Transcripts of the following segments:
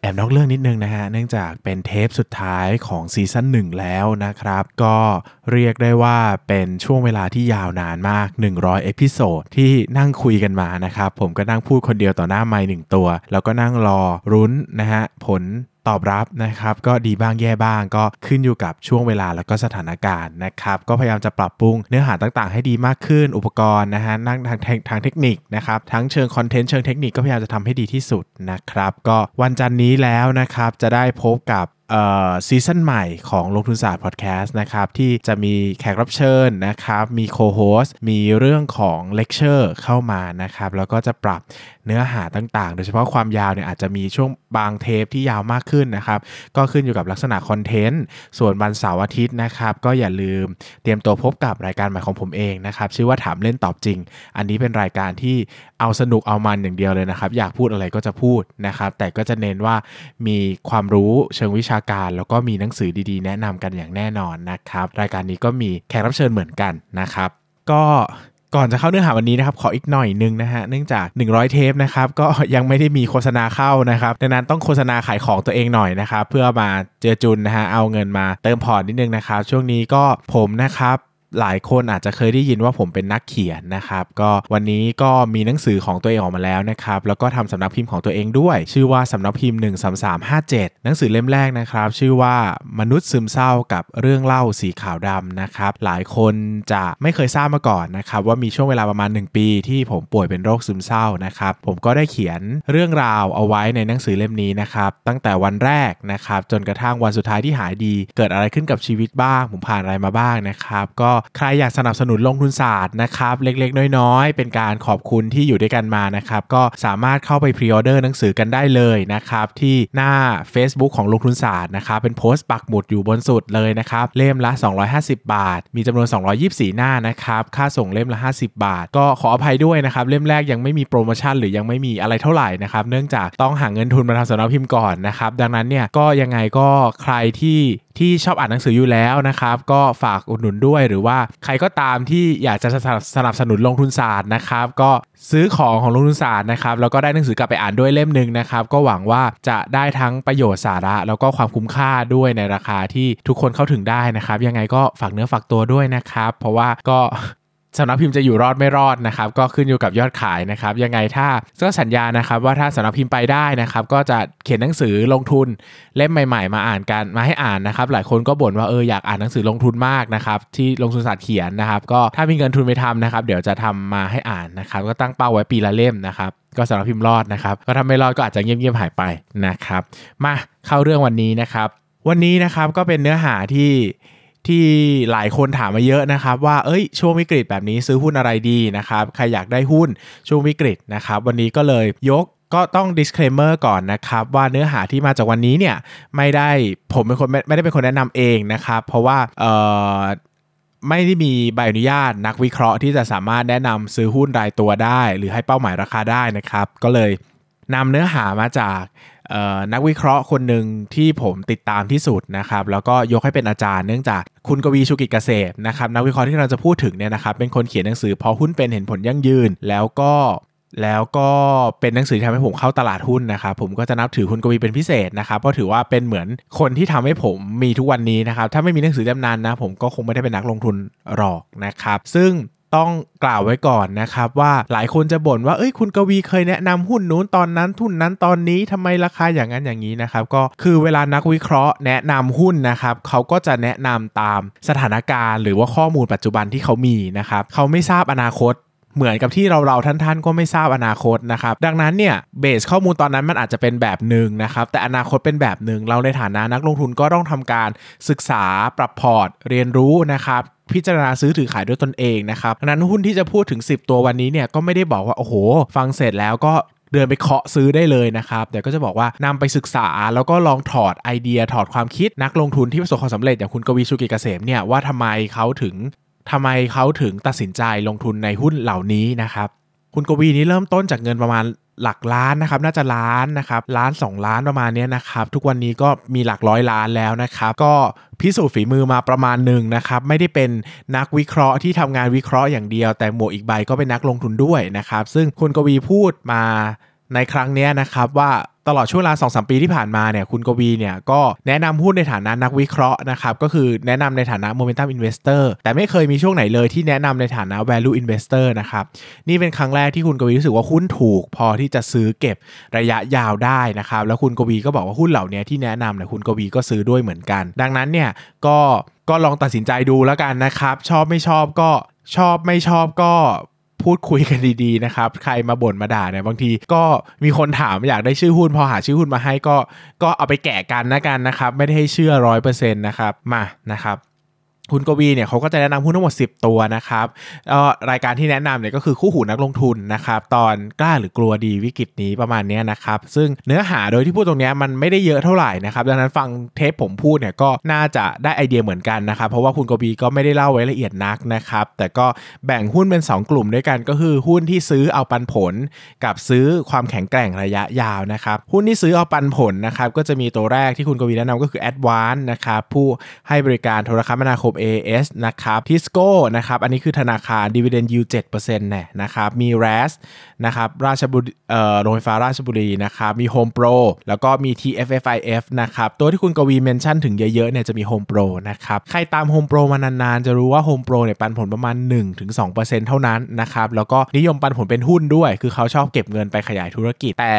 แอบนอกเรื่องนิดนึงนะฮะ เนื่องจากเป็นเทปสุดท้ายของซีซั่น1 แล้วนะครับ ก็เรียกได้ว่าเป็นช่วงเวลาที่ยาวนานมาก 100 episode ที่นั่งคุยกันมานะครับ ผมก็นั่งพูดคนเดียวต่อหน้าไมค์หนึ่งตัว แล้วก็นั่งรอลุ้นนะฮะ ผล ตอบรับนะครับก็ดีบ้างแย่บ้างก็ขึ้นอยู่กับช่วงเวลาแล้วก็สถานการณ์นะครับก็พยายามจะปรับปรุงเนื้อหาต่างๆ ให้ดีมากขึ้นอุปกรณ์นะฮะนั่งทางทางเทคนิคนะครับทั้งเชิงคอนเทนต์เชิงเทคนิคก็พยายามจะทำให้ดีที่สุดนะครับก็วันจันทร์นี้แล้วนะครับจะได้พบกับ ซีซั่นใหม่ของลงทุนศาสตร์พอดแคสต์นะครับที่จะมีแขกรับเชิญนะครับมี co-host มีเรื่องของเลคเชอร์เข้ามานะครับแล้วก็จะปรับเนื้อหาต่างๆ โดยเฉพาะความยาวเนี่ยอาจจะมีช่วงบางเทปที่ยาวมากขึ้นนะครับก็ขึ้นอยู่กับลักษณะคอนเทนต์ ส่วนวันเสาร์อาทิตย์นะครับก็อย่าลืมเตรียมตัวพบกับรายการใหม่ของผมเองนะครับชื่อว่าถามเล่นตอบจริง อันนี้เป็นรายการที่เอาสนุกเอามันอย่างเดียวเลยนะครับอยากพูดอะไรก็จะพูดนะครับแต่ก็จะเน้นว่ามีความรู้เชิงวิชาการ แล้วก็มีหนังสือดีๆ แนะนำกันอย่างแน่นอนนะครับ รายการนี้ก็มีแขกรับเชิญเหมือนกันนะครับ ก็ก่อนจะเข้าเนื้อหาวันนี้นะครับ ขออีกหน่อยนึงนะฮะเนื่องจาก 100 เทปนะครับก็ยังไม่ได้มีโฆษณาเข้านะครับดังนั้นต้องโฆษณาขายของตัวเองหน่อยนะครับ เพื่อมาเจอจุนนะฮะเอาเงินมาเติมพอร์ตนิดนึงนะครับ ช่วงนี้ก็ผมนะครับ หลายคนอาจจะเคยได้ยินว่าผมเป็นนักเขียนนะครับ ก็วันนี้ก็มีหนังสือของตัวเองออกมาแล้วนะครับ แล้วก็ทำสำนักพิมพ์ของตัวเองด้วย ชื่อว่าสำนักพิมพ์ 13357 หนังสือเล่มแรกนะครับ ชื่อว่ามนุษย์ซึมเศร้ากับเรื่องเล่าสีขาวดำนะครับ หลายคนจะไม่เคยทราบมาก่อนนะครับ ว่ามีช่วงเวลาประมาณ 1 ปีที่ผมป่วยเป็นโรคซึมเศร้านะครับ ผมก็ได้เขียนเรื่องราวเอาไว้ในหนังสือเล่มนี้นะครับ ตั้งแต่วันแรกนะครับ จนกระทั่งวันสุดท้ายที่หายดี เกิดอะไรขึ้นกับชีวิตบ้าง ผมผ่านอะไรมาบ้างนะครับ ก็ใครอยากสนับสนุนลงทุนศาสตร์นะครับเล็กๆ น้อยๆ เป็นการขอบคุณที่อยู่ด้วยกันมานะครับก็สามารถเข้าไปพรีออเดอร์หนังสือกันได้เลยนะครับที่หน้า Facebook ของลงทุนศาสตร์นะครับเป็นโพสต์ปักหมุดอยู่บนสุดเลยนะครับเล่มละ 250 บาท มีจำนวน 224 หน้านะครับค่าส่งเล่มละ 50 บาท ก็ขออภัยด้วยนะครับเล่มแรกยังไม่มีโปรโมชั่นหรือยังไม่มีอะไรเท่าไหร่นะครับเนื่องจากต้องหาเงินทุนมาทำสำนักพิมพ์ก่อนนะครับดังนั้นเนี่ยก็ยังไงก็ใครที่ที่ชอบอ่านหนังสืออยู่แล้วนะครับก็ฝากอุดหนุนด้วยหรือว่าใครก็ตามที่อยากจะสนับสนุนลงทุนศาสตร์นะครับก็ซื้อของของลงทุนศาสตร์นะครับแล้วก็ได้หนังสือกลับไปอ่านด้วยเล่มหนึ่งนะครับก็หวังว่าจะได้ทั้งประโยชน์สาระ แล้วก็ความคุ้มค่าด้วยในราคาที่ทุกคนเข้าถึงได้นะครับ ยังไงก็ฝากเนื้อฝากตัวด้วยนะครับ เพราะว่าก็ สำนักพิมพ์จะอยู่รอดไม่รอดนะครับก็ขึ้นอยู่กับยอดขายนะครับยังไงถ้าก็สัญญานะครับว่าถ้าสำนักพิมพ์ไปได้นะครับก็จะเขียนหนังสือลงทุนเล่มใหม่ ๆ มาอ่านกันมาให้อ่านนะครับหลายคนก็บ่นว่าเอออยากอ่านหนังสือลงทุนมากนะครับที่ลงทุนศาสตร์เขียนนะครับก็ถ้ามีเงินทุนไปทำนะครับเดี๋ยวจะทำมาให้อ่านนะครับก็ตั้งเป้าไว้ปีละเล่มนะครับก็สำนักพิมพ์รอดนะครับก็ทำไม่รอดก็อาจจะเงียบๆหายไปนะครับมาเข้าเรื่องวันนี้นะครับวันนี้นะครับก็เป็นเนื้อหาที่ ที่หลายคนถามมาเยอะนะครับว่าเอ้ยช่วงวิกฤตแบบนี้ซื้อหุ้นอะไรดีนะครับใครอยากได้หุ้นช่วงวิกฤตนะครับวันนี้ก็เลยยกก็ต้อง disclaimer ก่อนนะครับ ว่าเนื้อหาที่มาจากวันนี้เนี่ยไม่ได้ผมเป็นคนไม่ไม่ได้เป็นคนแนะนำเองนะครับ เพราะว่าเอ่อไม่ได้มีใบอนุญาตนักวิเคราะห์ที่จะสามารถแนะนำซื้อหุ้นรายตัวได้ หรือให้เป้าหมายราคาได้นะครับ ก็เลยนำเนื้อหามาจาก นักวิเคราะห์คนหนึ่งที่ผมติดตามที่สุดนะครับแล้วก็ยกให้เป็นอาจารย์เนื่องจากคุณกวีชุกิจเกษมนะครับนักวิเคราะห์ที่เราจะพูดถึงเนี่ยนะครับเป็นคนเขียนหนังสือพอหุ้นเป็นเห็นผลยั่งยืน แล้วก็แล้วก็เป็นหนังสือที่ทำให้ผมเข้าตลาดหุ้นนะครับผมก็จะนับถือคุณกวีเป็นพิเศษนะครับเพราะถือว่าเป็นเหมือนคนที่ทำให้ผมมีทุกวันนี้นะครับถ้าไม่มีหนังสือเล่มนั้นนะผมก็คงไม่ได้เป็นนักลงทุนหรอกนะครับซึ่ง ต้องกล่าวไว้ก่อนนะครับว่าหลายคนจะบ่นว่าเอ้ยคุณกวีเคยแนะนำหุ้นนู้นตอนนั้นทุนนั้นตอนนี้ทำไมราคาอย่างนั้นอย่างนี้นะครับก็คือเวลานักวิเคราะห์แนะนำหุ้นนะครับเขาก็จะแนะนำตามสถานการณ์ หรือว่าข้อมูลปัจจุบันที่เขามีนะครับเขาไม่ทราบอนาคตเหมือนกับที่เราเราท่านๆก็ไม่ทราบอนาคตนะครับ ดังนั้นเนี่ยเบสข้อมูลตอนนั้นมันอาจจะเป็นแบบหนึ่งนะครับ แต่อนาคตเป็นแบบหนึ่งเราในฐานะนักลงทุนก็ต้องทำการศึกษาปรับพอร์ต เรียนรู้นะครับ พิจารณาซื้อถือขายด้วยตนเองนะครับดังนั้นหุ้นที่จะพูดถึง 10 ตัววันนี้เนี่ยก็ไม่ได้บอกว่าโอ้โห ฟังเสร็จแล้วก็เดินไปเคาะซื้อได้เลยนะครับเดี๋ยวก็จะบอกว่านำไปศึกษาแล้วก็ลองถอดไอเดียถอดความคิดนักลงทุนที่ประสบความสำเร็จอย่างคุณกวีชูกิจเกษมเนี่ยว่าทำไมเขาถึงทำไมเขาถึงตัดสินใจลงทุนในหุ้นเหล่านี้นะครับ คุณกวีนี้เริ่มต้นจากเงินประมาณ หลักล้านนะครับน่าจะล้านนะครับล้าน 2 ล้านประมาณนี้นะครับทุกวันนี้ก็มีหลักร้อยล้านแล้วนะครับก็พิสูจน์ฝีมือมาประมาณหนึ่งนะครับไม่ได้เป็นนักวิเคราะห์ที่ทำงานวิเคราะห์อย่างเดียว แต่หมวกอีกใบก็เป็นนักลงทุนด้วยนะครับซึ่งคุณกวีพูดมา ในครั้งนี้นะครับว่าตลอดช่วงเวลา2อสปีที่ผ่านมาเนี่ยคุณกวีเนี่ยก็แนะนำหุ้นในฐานะนักวิเคราะห์นะครับก็คือแนะนำในฐานะ Momentum Investor แต่ไม่เคยมีช่วงไหนเลยที่แนะนำในฐานะ Value Investor นะครับนี่เป็นครั้งแรกที่คุณกวีรู้สึกว่าหุ้นถูก พอที่จะซื้อเก็บระยะยาวได้นะครับแล้วคุณกวีก็บอกว่าหุ้นเหล่านี้ที่แนะนำเนี่ยคุณกวีก็ซื้อด้วยเหมือนกัน ดังนั้นเนี่ยก็ก็ลองตัดสินใจดูแล้วกันนะครับชอบไม่ชอบก็ชอบไม่ชอบก็ พูดคุยกันดีๆนะครับ ใครมาบ่นมาด่าเนี่ยบางทีก็มีคนถามอยากได้ชื่อหุ้นพอหาชื่อหุ้นมาให้ก็ก็เอาไปแกะกันนะกันนะครับ ไม่ได้ให้เชื่อร้อยเปอร์เซ็นต์นะครับมานะครับ คุณกวีเนี่ยเขาก็จะแนะนำหุ้นทั้งหมด 10 ตัวนะครับรายการที่แนะนำเนี่ยก็คือคู่หูนักลงทุนนะครับตอนกล้าหรือกลัวดีวิกฤตนี้ประมาณนี้นะครับซึ่งเนื้อหาโดยที่พูดตรงนี้มันไม่ได้เยอะเท่าไหร่นะครับดังนั้นฟังเทปผมพูดเนี่ยก็น่าจะได้ไอเดียเหมือนกันนะครับเพราะว่าคุณกวีก็ไม่ได้เล่าไว้ละเอียดนักนะครับแต่ก็แบ่งหุ้นเป็น 2 กลุ่มด้วยกันก็คือหุ้นที่ซื้อเอาปันผล กับซื้อความแข็งแกร่งระยะยาวนะครับหุ้นที่ซื้อเอาปันผลนะครับก็จะมีตัวแรกที่คุณกวีแนะนำก็คือ a d v a n c e นะครับผู้ให้บริการโทรคมนาคม AS นะครับทิสโก้นะครับ อันนี้คือธนาคาร Dividend Yield 7%เนี่ยนะครับ มี RAS นะครับ ราชบุรีเอ่อโรงไฟฟ้าราชบุรีนะครับ มี Home Pro แล้วก็มี TFFIF นะครับ ตัวที่คุณกวีเมนชั่นถึงเยอะๆเนี่ยจะมี Home Pro นะครับ ใครตาม Home Pro มานานๆ จะรู้ว่า Home Pro เนี่ยปันผลประมาณ 1-2%เท่านั้นนะครับ แล้วก็นิยมปันผลเป็นหุ้นด้วย คือเขาชอบเก็บเงินไปขยายธุรกิจ แต่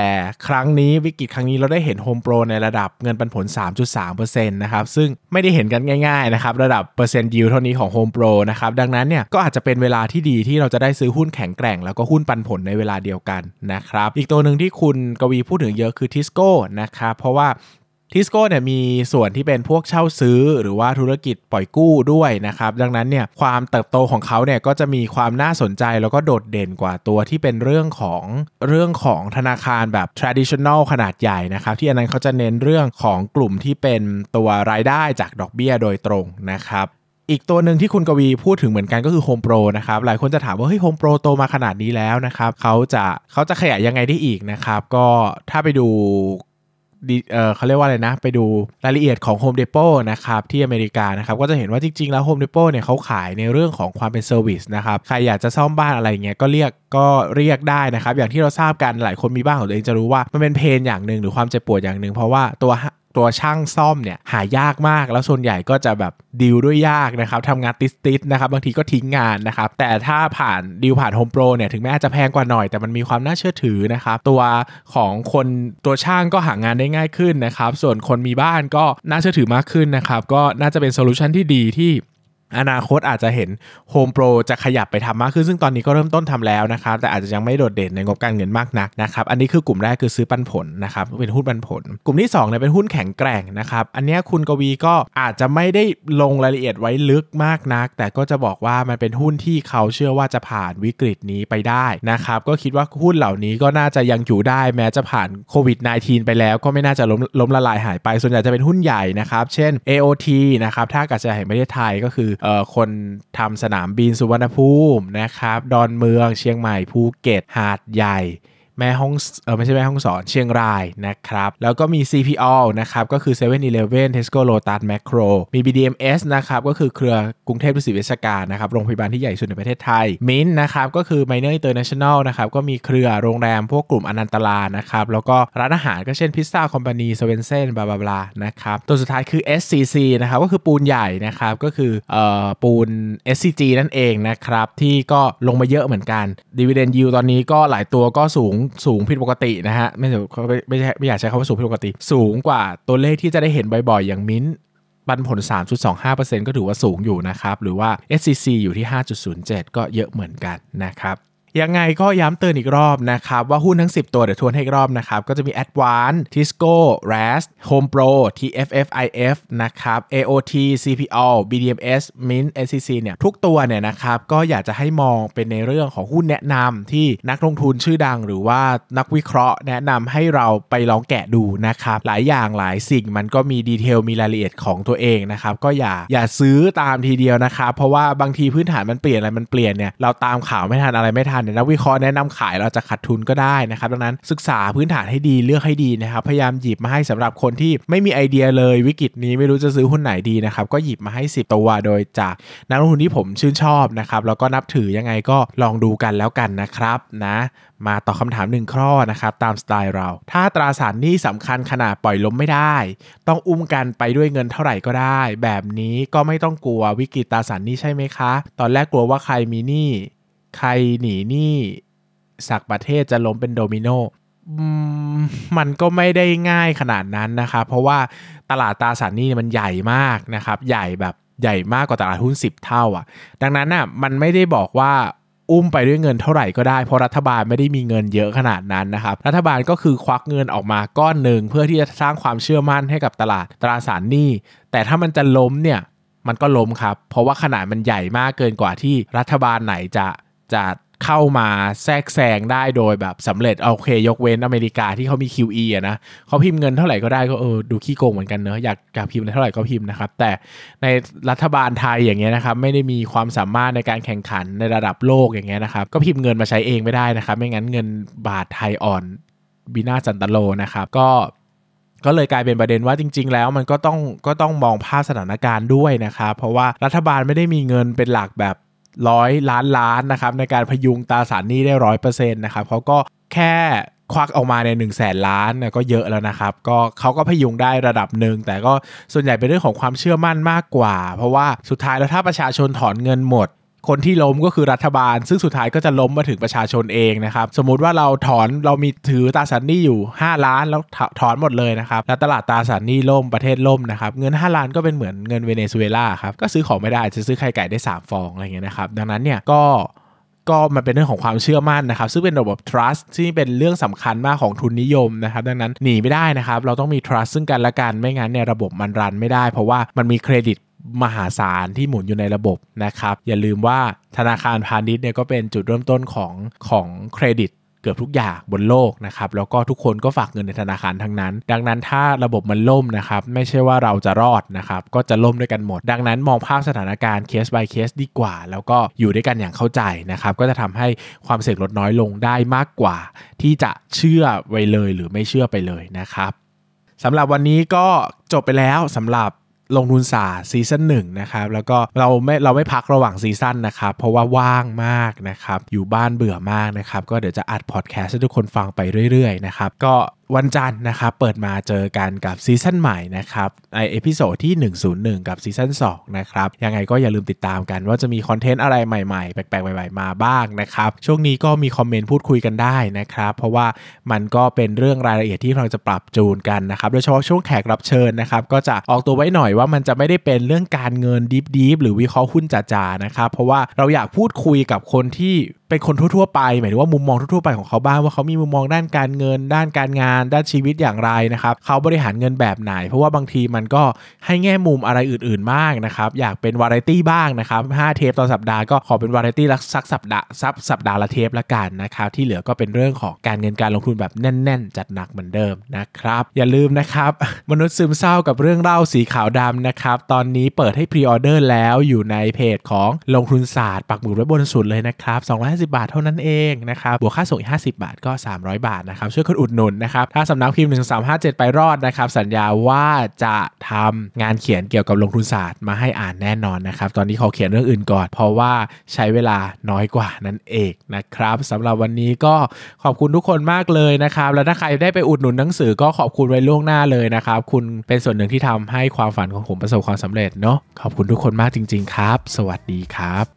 ครั้งนี้วิกฤตครั้งนี้เราได้เห็น Home Pro ในระดับเงินปันผล 3.3%นะครับ ซึ่งไม่ได้เห็นกันง่ายๆนะครับ ระดับเปอร์เซ็นต์ yield เท่านี้ของ Home Pro นะครับ ดังนั้นเนี่ยก็อาจจะเป็นเวลาที่ดีที่เราจะได้ซื้อหุ้นแข็งแกร่ง แล้วก็หุ้นปันผลในเวลาเดียวกันนะครับ อีกตัวหนึ่งที่คุณกวีพูดถึงเยอะคือทิสโก้นะครับ เพราะว่า ทิสโก้เนี่ยมีส่วนที่เป็นพวกเช่าซื้อหรือว่าธุรกิจปล่อยกู้ด้วยนะครับ ดังนั้นเนี่ยความเติบโตของเขาเนี่ยก็จะมีความน่าสนใจแล้วก็โดดเด่นกว่าตัวที่เป็นเรื่องของเรื่องของธนาคารแบบ traditional ขนาดใหญ่นะครับ ที่อันนั้นเขาจะเน้นเรื่องของกลุ่มที่เป็นตัวรายได้จากดอกเบี้ยโดยตรงนะครับอีกตัวหนึ่งที่คุณกวีพูดถึงเหมือนกันก็คือ Home Pro นะครับ หลายคนจะถามว่าเฮ้ย Home Pro โตมาขนาดนี้แล้วนะครับ เขาจะเขาจะขยายยังไงได้อีกนะครับ ก็ถ้าไปดู เออเขาเรียกว่าอะไรนะ ไปดูรายละเอียดของ Home Depot นะครับ ที่อเมริกานะครับ ก็จะเห็นว่าจริง ๆ แล้ว Home Depot เนี่ยเขาขายในเรื่องของความเป็นเซอร์วิสนะครับ ใครอยากจะซ่อมบ้านอะไรเงี้ยก็เรียกก็เรียกได้นะครับ อย่างที่เราทราบกันหลายคนมีบ้านของตัวเองจะรู้ว่า มันเป็นเพนอย่างหนึ่งหรือความเจ็บปวดอย่างหนึ่งเพราะว่าตัว ตัวช่างซ่อมเนี่ยหายากมาก แล้วส่วนใหญ่ก็จะแบบดีลด้วยยากนะครับทำงานติดๆนะครับบางทีก็ทิ้งงานนะครับแต่ถ้าผ่านดีลผ่านโฮมโปรเนี่ยถึงแม้อาจจะแพงกว่าหน่อยแต่มันมีความน่าเชื่อถือนะครับตัวของคนตัวช่างก็หางานได้ง่ายขึ้นนะครับส่วนคนมีบ้านก็น่าเชื่อถือมากขึ้นนะครับก็น่าจะเป็น solution ที่ดีที่ อนาคตอาจจะเห็น Home Pro จะขยับไปทำมากขึ้น ซึ่งตอนนี้ก็เริ่มต้นทำแล้วนะครับ แต่อาจจะยังไม่โดดเด่นในงบการเงินมากนักนะครับ อันนี้คือกลุ่มแรกคือซื้อปันผลนะครับ เป็นหุ้นปันผล กลุ่มที่2เนี่ยเป็นหุ้นแข็งแกร่งนะครับ อันนี้คุณกวีก็อาจจะไม่ได้ลงรายละเอียดไว้ลึกมากนัก แต่ก็จะบอกว่ามันเป็นหุ้นที่เขาเชื่อว่าจะผ่านวิกฤตนี้ไปได้นะครับ ก็คิดว่าหุ้นเหล่านี้ก็น่าจะยังอยู่ได้ แม้จะผ่านโควิด -19 ไปแล้ว ก็ไม่น่าจะล้มล้มละลายหายไป ส่วนใหญ่จะเป็นหุ้นใหญ่นะครับ เช่น AOT นะครับท่าอากาศยานแห่งประเทศไทยก็คือออคนทำสนามบินสุวรรณภูมินะครับ ดอนเมืองเชียงใหม่ภูเก็ตหาดใหญ่ แม่ห้องเออไม่ใช่แม่ห้องสอนเชียงรายนะครับ แล้วก็มี CPO นะครับ ก็คือ7 e เ e ่ e อ Tesco Lotus Macro มี BDMS นะครับ ก็คือเครือกรุงเทพดุสิตเวชการนะครับ โรงพยาบาลที่ใหญ่สุดในประเทศไทย Mint นะครับ ก็คือ Minor International นะครับ ก็มีเครือโรงแรมพวกกลุ่มอนันตลานะครับ แล้วก็ร้านอาหารก็เช่นพิซซ่าคอมพานีเซเว่นเซนบลาบลานะครับ ตัวสุดท้ายคือ SCC นะครับ ก็คือปูนใหญ่นะครับ ก็คือเอ่อปูน SCG นั่นเองนะครับ ที่ก็ลงมาเยอะเหมือนกัน Dividend Yield ตอนนี้ก็หลายตัวก็สูงสูงผิดปกตินะฮะไม่ไม่ไม่ใช่ไม่อยากใช้คำว่าสูงผิดปกติ สูงกว่าตัวเลขที่จะได้เห็นบ่อยๆ อย่างมิ้นปันผล 3.25%ก็ถือว่าสูงอยู่นะครับ หรือว่า SCC อยู่ที่ 5.07 ก็เยอะเหมือนกันนะครับ ยังไงก็ย้ำเตือนอีกรอบนะครับ ว่าหุ้นทั้ง 10 ตัวเดี๋ยวทวนให้อีกรอบนะครับ ก็จะมี Advance Tisco RAS Home Pro TFFIF นะครับ AOT CPO BDMs Mint SCC เนี่ยทุกตัวเนี่ยนะครับก็อยากจะให้มองเป็นในเรื่องของหุ้นแนะนำที่นักลงทุนชื่อดังหรือว่านักวิเคราะห์แนะนำให้เราไปลองแกะดูนะครับหลายอย่างหลายสิ่งมันก็มีดีเทลมีรายละเอียดของตัวเองนะครับก็อย่าอย่าซื้อตามทีเดียวนะครับเพราะว่าบางทีพื้นฐานมันเปลี่ยนอะไรมันเปลี่ยนเนี่ยเราตามข่าวไม่ทันอะไรไม่ทันเนี่ยนักวิเคราะห์แนะนำขายเราจะขาดทุนก็ได้นะครับดังนั้นศึกษาพื้นฐานให้ดีเลือกให้ดีนะครับพยายามหยิบมาให้สำหรับคนที่ไม่มีไอเดียเลยวิกฤตนี้ไม่รู้จะซื้อหุ้นไหนดีนะครับก็หยิบมาให้ 10 ตัวโดยจากนักลงทุนที่ผมชื่นชอบนะครับแล้วก็นับถือยังไงก็ลองดูกันแล้วกันนะครับนะมาตอบคำถามหนึ่งข้อนะครับตามสไตล์เรา ถ้าตราสารหนี้สำคัญขนาดปล่อยล้มไม่ได้ ต้องอุ้มกันไปด้วยเงินเท่าไหร่ก็ได้ แบบนี้ก็ไม่ต้องกลัววิกฤตตราสารหนี้ใช่ไหมคะ ตอนแรกกลัวว่าใครมีหนี้ ใครหนีหนี้สักประเทศจะล้มเป็นโดมิโนมมันก็ไม่ได้ง่ายขนาดนั้นนะครับ เพราะว่าตลาดตราสารหนี้มันใหญ่มากนะครับ ใหญ่แบบใหญ่มากกว่าตลาดหุ้น 10 เท่าอะ ดังนั้นน่ะมันไม่ได้บอกว่าอุ้มไปด้วยเงินเท่าไหร่ก็ได้ เพราะรัฐบาลไม่ได้มีเงินเยอะขนาดนั้นนะครับ รัฐบาลก็คือควักเงินออกมาก้อนหนึ่งเพื่อที่จะสร้างความเชื่อมั่นให้กับตลาดตราสารหนี้ แต่ถ้ามันจะล้มเนี่ยมันก็ล้มครับ เพราะว่าขนาดมันใหญ่มากเกินกว่าที่รัฐบาลไหนจะ จะเข้ามาแทรกแซงได้โดยแบบสำเร็จโอเค ยกเว้นอเมริกาที่เขามี QE อะนะเขาพิมพ์เงินเท่าไหร่ก็ได้ก็เออดูขี้โกงเหมือนกันเนอะอยากอยากพิมพ์เท่าไหร่ก็พิมพ์นะครับ แต่ในรัฐบาลไทยอย่างเงี้ยนะครับ ไม่ได้มีความสามารถในการแข่งขันในระดับโลกอย่างเงี้ยนะครับ ก็พิมพ์เงินมาใช้เองไม่ได้นะครับ ไม่งั้นเงินบาทไทยอ่อนบินาจันตโลนะครับ ก็ก็เลยกลายเป็นประเด็นว่าจริง ๆ แล้วมันก็ต้องก็ต้องมองภาพสถานการณ์ด้วยนะครับ เพราะว่ารัฐบาลไม่ได้มีเงินเป็นหลักแบบ ร้อยล้านล้านนะครับในการพยุงตราสารหนี้ได้ร้อยเปอร์เซ็นต์นะครับเขาก็แค่ควักออกมาใน1นึ่งแสนล้านก็เยอะแล้วนะครับ ก็เขาก็พยุงได้ระดับหนึ่งแต่ก็ส่วนใหญ่เป็นเรื่องของความเชื่อมั่นมากกว่า เพราะว่าสุดท้ายแล้วถ้าประชาชนถอนเงินหมด คนที่ล้มก็คือรัฐบาล ซึ่งสุดท้ายก็จะล้มมาถึงประชาชนเองนะครับสมมุติว่าเราถอนเรามีถือตราสารหนี้อยู่ 5 ล้านแล้วถถอนหมดเลยนะครับแล้วตลาดตราสารหนี้ล่มประเทศล่มนะครับเงิน 5 ล้านก็เป็นเหมือนเงินเวเนซุเอลาครับก็ซื้อของไม่ได้จะซื้อไข่ไก่ได้ 3 ฟองอะไรเงี้ยนะครับดังนั้นเนี่ยก็ก็มันเป็นเรื่องของความเชื่อมั่นนะครับ ซึ่งเป็นระบบ trust ที่เป็นเรื่องสำคัญมากของทุนนิยมนะครับ ดังนั้นหนีไม่ได้นะครับ เราต้องมี trust ซึ่งกันและกัน ไม่งั้นเนี่ยระบบมันรันไม่ได้ เพราะว่ามันมีเครดิต มหาศาลที่หมุนอยู่ในระบบนะครับ อย่าลืมว่าธนาคารพาณิชย์เนี่ยก็เป็นจุดเริ่มต้นของของเครดิตเกือบทุกอย่างบนโลกนะครับแล้วก็ทุกคนก็ฝากเงินในธนาคารทั้งนั้น ดังนั้นถ้าระบบมันล่มนะครับไม่ใช่ว่าเราจะรอดนะครับก็จะล่มด้วยกันหมด ดังนั้นมองภาพสถานการณ์เคส by เคสดีกว่า แล้วก็อยู่ด้วยกันอย่างเข้าใจนะครับก็จะทำให้ความเสี่ยงลดน้อยลงได้มากกว่า ที่จะเชื่อไว้เลยหรือไม่เชื่อไปเลยนะครับสำหรับวันนี้ก็จบไปแล้วสำหรับ ลงทุนศาสตร์ซีซั่นหนึ่งนะครับแล้วก็เราไม่เราไม่พักระหว่างซีซั่นนะครับเพราะว่าว่างมากนะครับอยู่บ้านเบื่อมากนะครับก็เดี๋ยวจะอัดพอดแคสต์ให้ทุกคนฟังไปเรื่อยๆนะครับก็วันจันทร์นะครับ เปิดมาเจอกันกับซีซั่นใหม่นะครับใน episode ที่ 101 กับซีซั่น2นะครับ ยังไงก็อย่าลืมติดตามกันว่าจะมีคอนเทนต์อะไรใหม่ๆ แปลกๆ ใหม่ๆ มาบ้างนะครับ ช่วงนี้ก็มีคอมเมนต์พูดคุยกันได้นะครับ เพราะว่ามันก็เป็นเรื่องรายละเอียดที่เราจะปรับจูนกันนะครับ โดยเฉพาะช่วงแขกรับเชิญนะครับ ก็จะออกตัวไว้หน่อยว่ามันจะไม่ได้เป็นเรื่องการเงินดีฟๆหรือวิเคราะห์หุ้นจ๋าๆนะครับ เพราะว่าเราอยากพูดคุยกับคนที่เป็นคนทั่วๆไปหมายถึงว่ามุมมองทั่วๆไปของเขาบ้างว่าเขามีมุมมองด้านการเงิน ด้านการงาน ด้านชีวิตอย่างไรนะครับเขาบริหารเงินแบบไหน เพราะว่าบางทีมันก็ให้แง่มุมอะไรอื่นๆบ้างนะครับอยากเป็นวาไรตี้บ้างนะครับ5เทปต่อสัปดาห์ก็ขอเป็นวาไรตี้สักสัปดาห์สักสัปดาห์ละเทปละกันนะครับที่เหลือก็เป็นเรื่องของการเงินการลงทุนแบบแน่น ๆ จัดหนักเหมือนเดิมนะครับอย่าลืมนะครับมนุษย์ซึมเศร้ากับเรื่องเล่าสีขาวดำนะครับตอนนี้เปิดให้ pre-order แล้วอยู่ในเพจของลงทุนศาสตร์ปักหมุดไว้บนสุดเลยนะครับ250 บาทเท่านั้นเองนะครับบวกค่าส่งอีก50 บาทก็ 300 บาทนะครับช่วยคนอุดหนุนนะครับถ้าสำนักพิมพ์ 1357 ไปรอดนะครับสัญญาว่าจะทำงานเขียนเกี่ยวกับลงทุนศาสตร์มาให้อ่านแน่นอนนะครับตอนนี้ขอเขียนเรื่องอื่นก่อน เพราะว่าใช้เวลาน้อยกว่านั่นเองนะครับสำหรับวันนี้ก็ขอบคุณทุกคนมากเลยนะครับแล้วถ้าใครได้ไปอุดหนุนหนังสือก็ขอบคุณไว้ล่วงหน้าเลยนะครับคุณเป็นส่วนหนึ่งที่ทำให้ความฝันของผมประสบความสำเร็จเนาะขอบคุณทุกคนมากจริง ๆ ครับ สวัสดีครับ